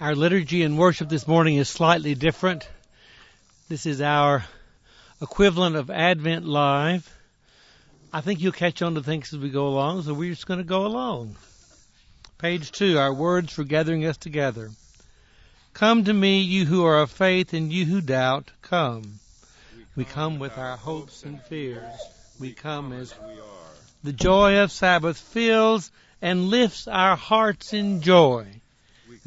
Our liturgy and worship this morning is slightly different. This is our equivalent of Advent Live. I think you'll catch on to things as we go along, so we're just going to go along. Page two, our words for gathering us together. Come to me, you who are of faith and you who doubt, come. We come with our hopes and fears. We come as the joy of Sabbath fills and lifts our hearts in joy.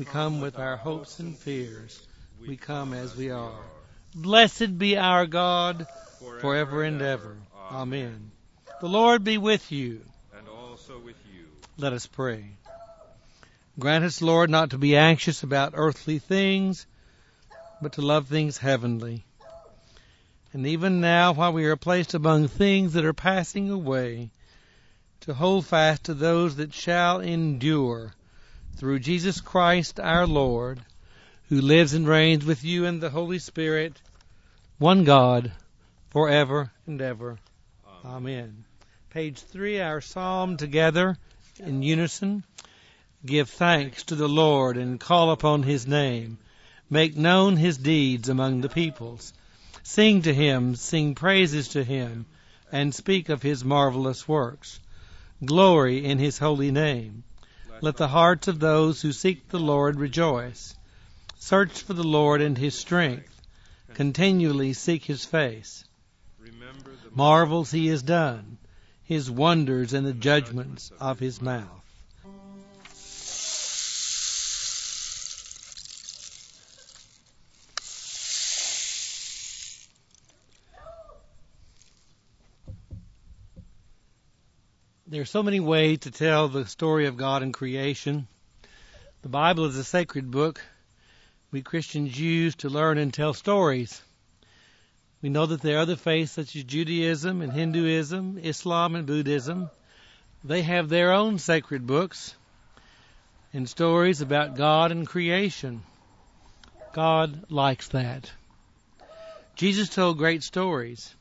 We come with our hopes and fears. We come as we are. Blessed be our God forever and ever. Amen. The Lord be with you. And also with you. Let us pray. Grant us, Lord, not to be anxious about earthly things, but to love things heavenly. And even now, while we are placed among things that are passing away, to hold fast to those that shall endure through Jesus Christ our Lord, who lives and reigns with you in the Holy Spirit, one God, forever and ever. Amen. Amen. Page three, our psalm together in unison. Give thanks to the Lord and call upon his name. Make known his deeds among the peoples. Sing to him, sing praises to him, and speak of his marvelous works. Glory in his holy name. Let the hearts of those who seek the Lord rejoice. Search for the Lord and his strength. Continually seek his face. Marvels he has done, his wonders and the judgments of his mouth. There are so many ways to tell the story of God and creation. The Bible is a sacred book we Christians use to learn and tell stories. We know that there are other faiths such as Judaism and Hinduism, Islam and Buddhism. They have their own sacred books and stories about God and creation. God likes that. Jesus told great stories.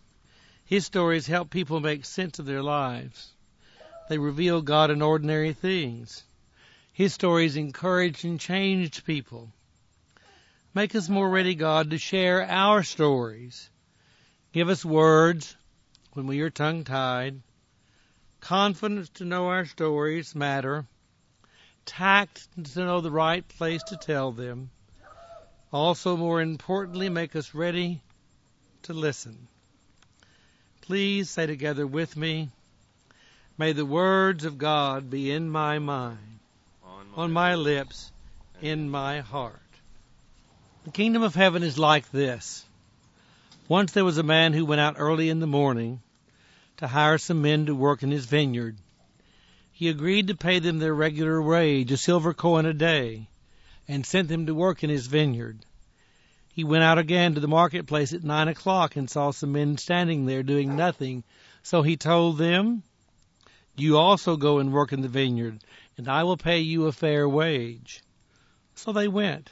His stories help people make sense of their lives. They reveal God in ordinary things. His stories encouraged and changed people. Make us more ready, God, to share our stories. Give us words when we are tongue tied, confidence to know our stories matter, tact to know the right place to tell them. Also, more importantly, make us ready to listen. Please say together with me, May the words of God be in my mind, on my, lips, in my heart. The kingdom of heaven is like this. Once there was a man who went out early in the morning to hire some men to work in his vineyard. He agreed to pay them their regular wage, a silver coin a day, and sent them to work in his vineyard. He went out again to the marketplace at nine o'clock and saw some men standing there doing nothing. So he told them, you also go and work in the vineyard, and I will pay you a fair wage. So they went.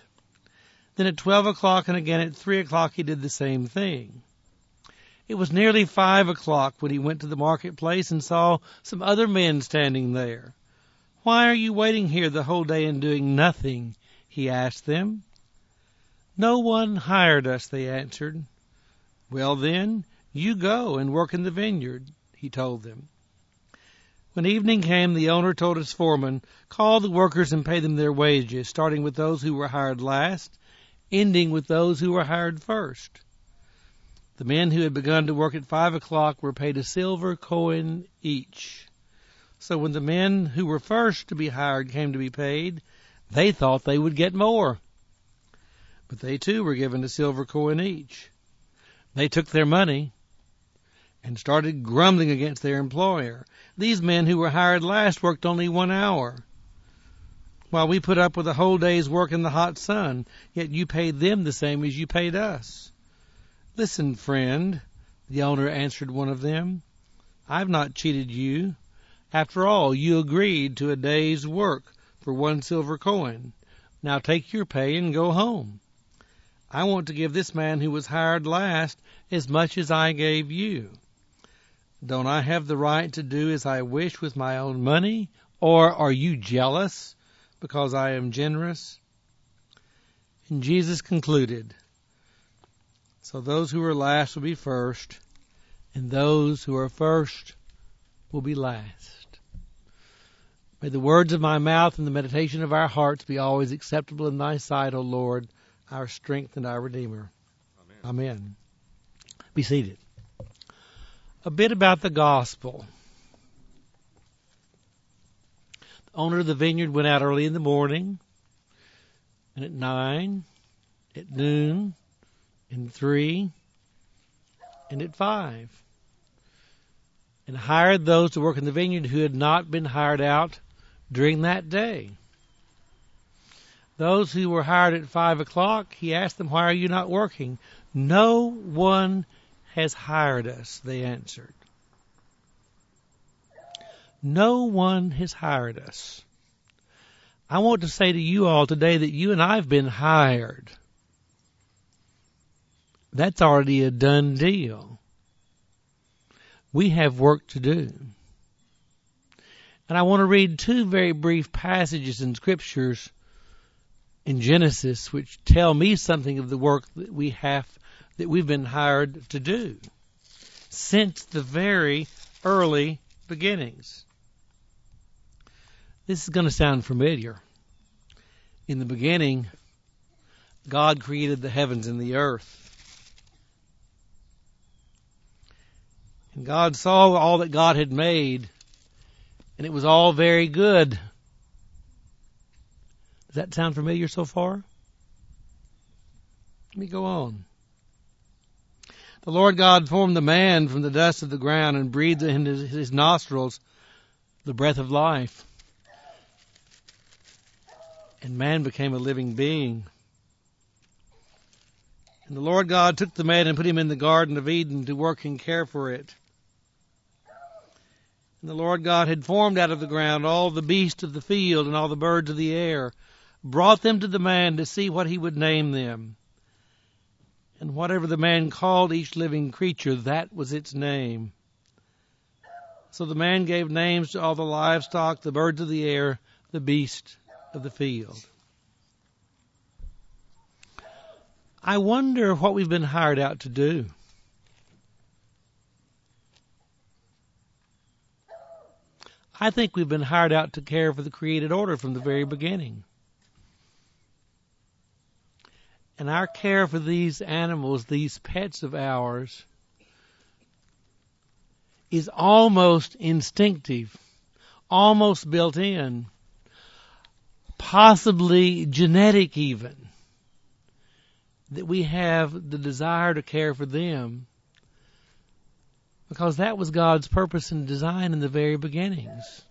Then at twelve o'clock and again at three o'clock he did the same thing. It was nearly five o'clock when he went to the marketplace and saw some other men standing there. Why are you waiting here the whole day and doing nothing? he asked them. No one hired us, they answered. Well then, you go and work in the vineyard, he told them. When evening came, the owner told his foreman, Call the workers and pay them their wages, starting with those who were hired last, ending with those who were hired first. The men who had begun to work at five o'clock were paid a silver coin each. So when the men who were first to be hired came to be paid, they thought they would get more. But they too were given a silver coin each. They took their money and started grumbling against their employer. These men who were hired last worked only one hour, while we put up with a whole day's work in the hot sun, yet you paid them the same as you paid us. Listen, friend, the owner answered one of them. I've not cheated you. After all, you agreed to a day's work for one silver coin. Now take your pay and go home. I want to give this man who was hired last as much as I gave you. Don't I have the right to do as I wish with my own money? Or are you jealous because I am generous? And Jesus concluded, So those who are last will be first, and those who are first will be last. May the words of my mouth and the meditation of our hearts be always acceptable in thy sight, O Lord, our strength and our Redeemer. Amen. Amen. Be seated. A bit about the gospel. The owner of the vineyard went out early in the morning, and at nine, at noon, and three, and at five, and hired those to work in the vineyard who had not been hired out during that day. Those who were hired at five o'clock, he asked them, Why are you not working? No one has hired us, they answered. No one has hired us. I want to say to you all today that you and I have been hired. That's already a done deal. We have work to do. And I want to read two very brief passages in scriptures in Genesis which tell me something of the work that we have that we've been hired to do since the very early beginnings. This is going to sound familiar. In the beginning, God created the heavens and the earth. And God saw all that God had made, and it was all very good. Does that sound familiar so far? Let me go on. The Lord God formed the man from the dust of the ground and breathed in his, his nostrils the breath of life and man became a living being. And the Lord God took the man and put him in the Garden of Eden to work and care for it. And the Lord God had formed out of the ground all the beasts of the field and all the birds of the air, brought them to the man to see what he would name them. And whatever the man called each living creature, that was its name. So the man gave names to all the livestock, the birds of the air, the beasts of the field. I wonder what we've been hired out to do. I think we've been hired out to care for the created order from the very beginning. And our care for these animals, these pets of ours, is almost instinctive, almost built in possibly genetic even, that we have the desire to care for them because that was God's purpose and design in the very beginnings.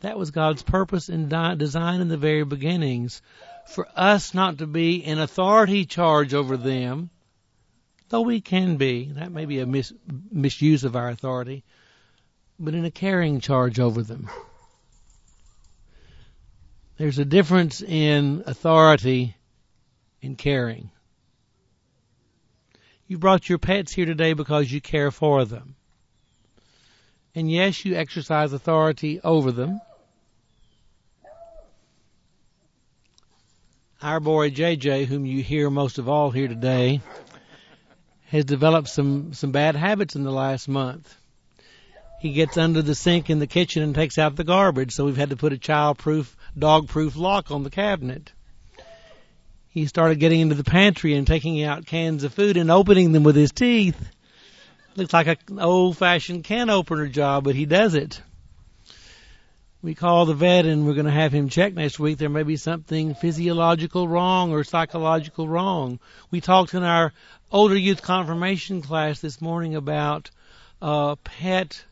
That was God's purpose and design in the very beginnings for us not to be in authority charge over them, though we can be. That may be a mis- misuse of our authority, but in a caring charge over them. There's a difference in authority and caring. You brought your pets here today because you care for them. And yes, you exercise authority over them. Our boy JJ, whom you hear most of all here today, has developed some, some bad habits in the last month he gets under the sink in the kitchen and takes out the garbage. So we've had to put a child-proof, dog-proof lock on the cabinet. He started getting into the pantry and taking out cans of food and opening them with his teeth. Looks like an old-fashioned can opener job, but he does it. We call the vet and we're going to have him check next week. There may be something physiological wrong or psychological wrong. We talked in our older youth confirmation class this morning about uh, pet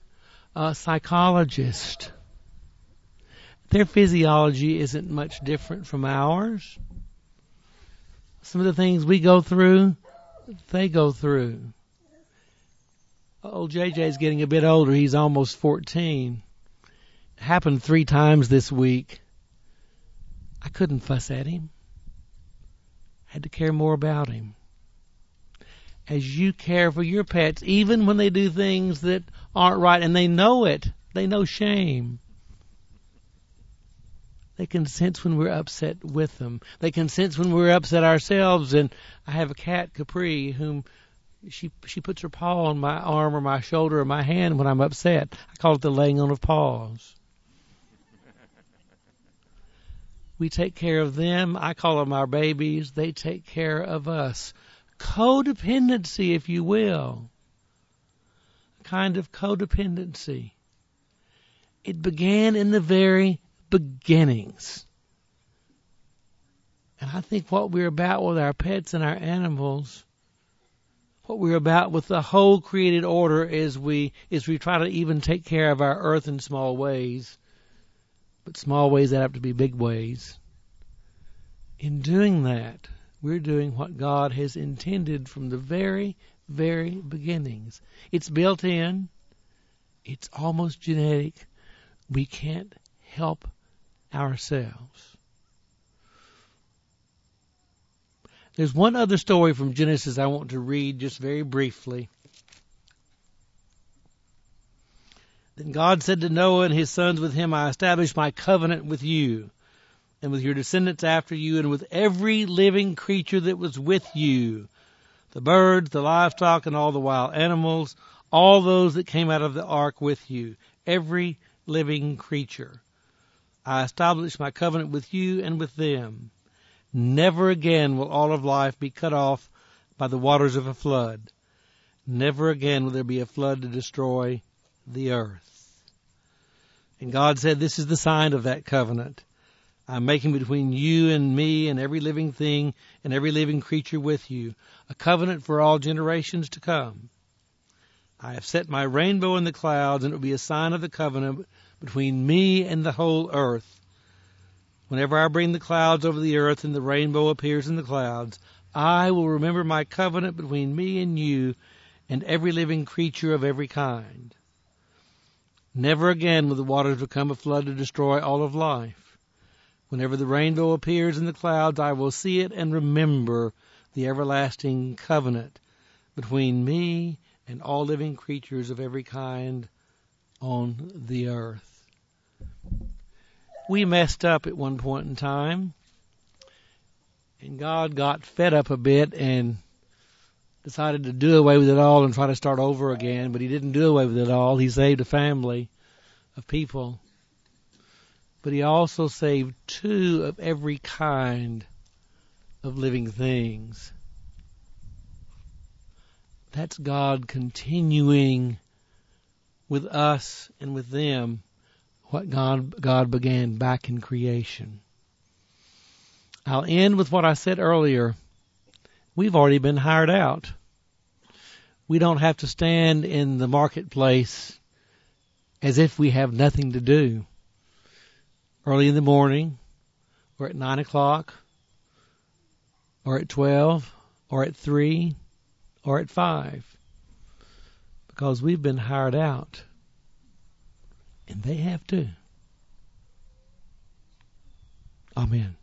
a psychologist. Their physiology isn't much different from ours. Some of the things we go through, they go through. Old JJ is getting a bit older. He's almost 14. Happened three times this week. I couldn't fuss at him. I had to care more about him. As you care for your pets, even when they do things that aren't right and they know it. They know shame. They can sense when we're upset with them. They can sense when we're upset ourselves. And I have a cat, Capri, whom she she puts her paw on my arm or my shoulder or my hand when I'm upset. I call it the laying on of paws. We take care of them. I call them our babies. They take care of us. Codependency, if you will. A kind of codependency. It began in the very beginnings. And I think what we're about with our pets and our animals, what we're about with the whole created order is we is we try to even take care of our earth in small ways. But small ways add up to be big ways. In doing that, we're doing what God has intended from the very, very beginnings. It's built in. It's almost genetic. We can't help ourselves. There's one other story from Genesis I want to read just very briefly. Then God said to Noah and his sons with him, I establish my covenant with you and with your descendants after you and with every living creature that was with you, the birds, the livestock, and all the wild animals, all those that came out of the ark with you, every living creature. I establish my covenant with you and with them. Never again will all of life be cut off by the waters of a flood. Never again will there be a flood to destroy the earth. And God said, This is the sign of that covenant. I'm making between you and me and every living thing and every living creature with you, a covenant for all generations to come. I have set my rainbow in the clouds, and it will be a sign of the covenant between me and the whole earth. Whenever I bring the clouds over the earth and the rainbow appears in the clouds, I will remember my covenant between me and you and every living creature of every kind. Never again will the waters become a flood to destroy all of life. Whenever the rainbow appears in the clouds, I will see it and remember the everlasting covenant between me and all living creatures of every kind on the earth. We messed up at one point in time, and God got fed up a bit and decided to do away with it all and try to start over again, but He didn't do away with it all. He saved a family of people. But He also saved two of every kind of living things. That's God continuing with us and with them what God, God began back in creation. I'll end with what I said earlier. We've already been hired out. We don't have to stand in the marketplace as if we have nothing to do. Early in the morning, or at nine o'clock, or at twelve, or at three, or at five because we've been hired out. And they have too. Amen.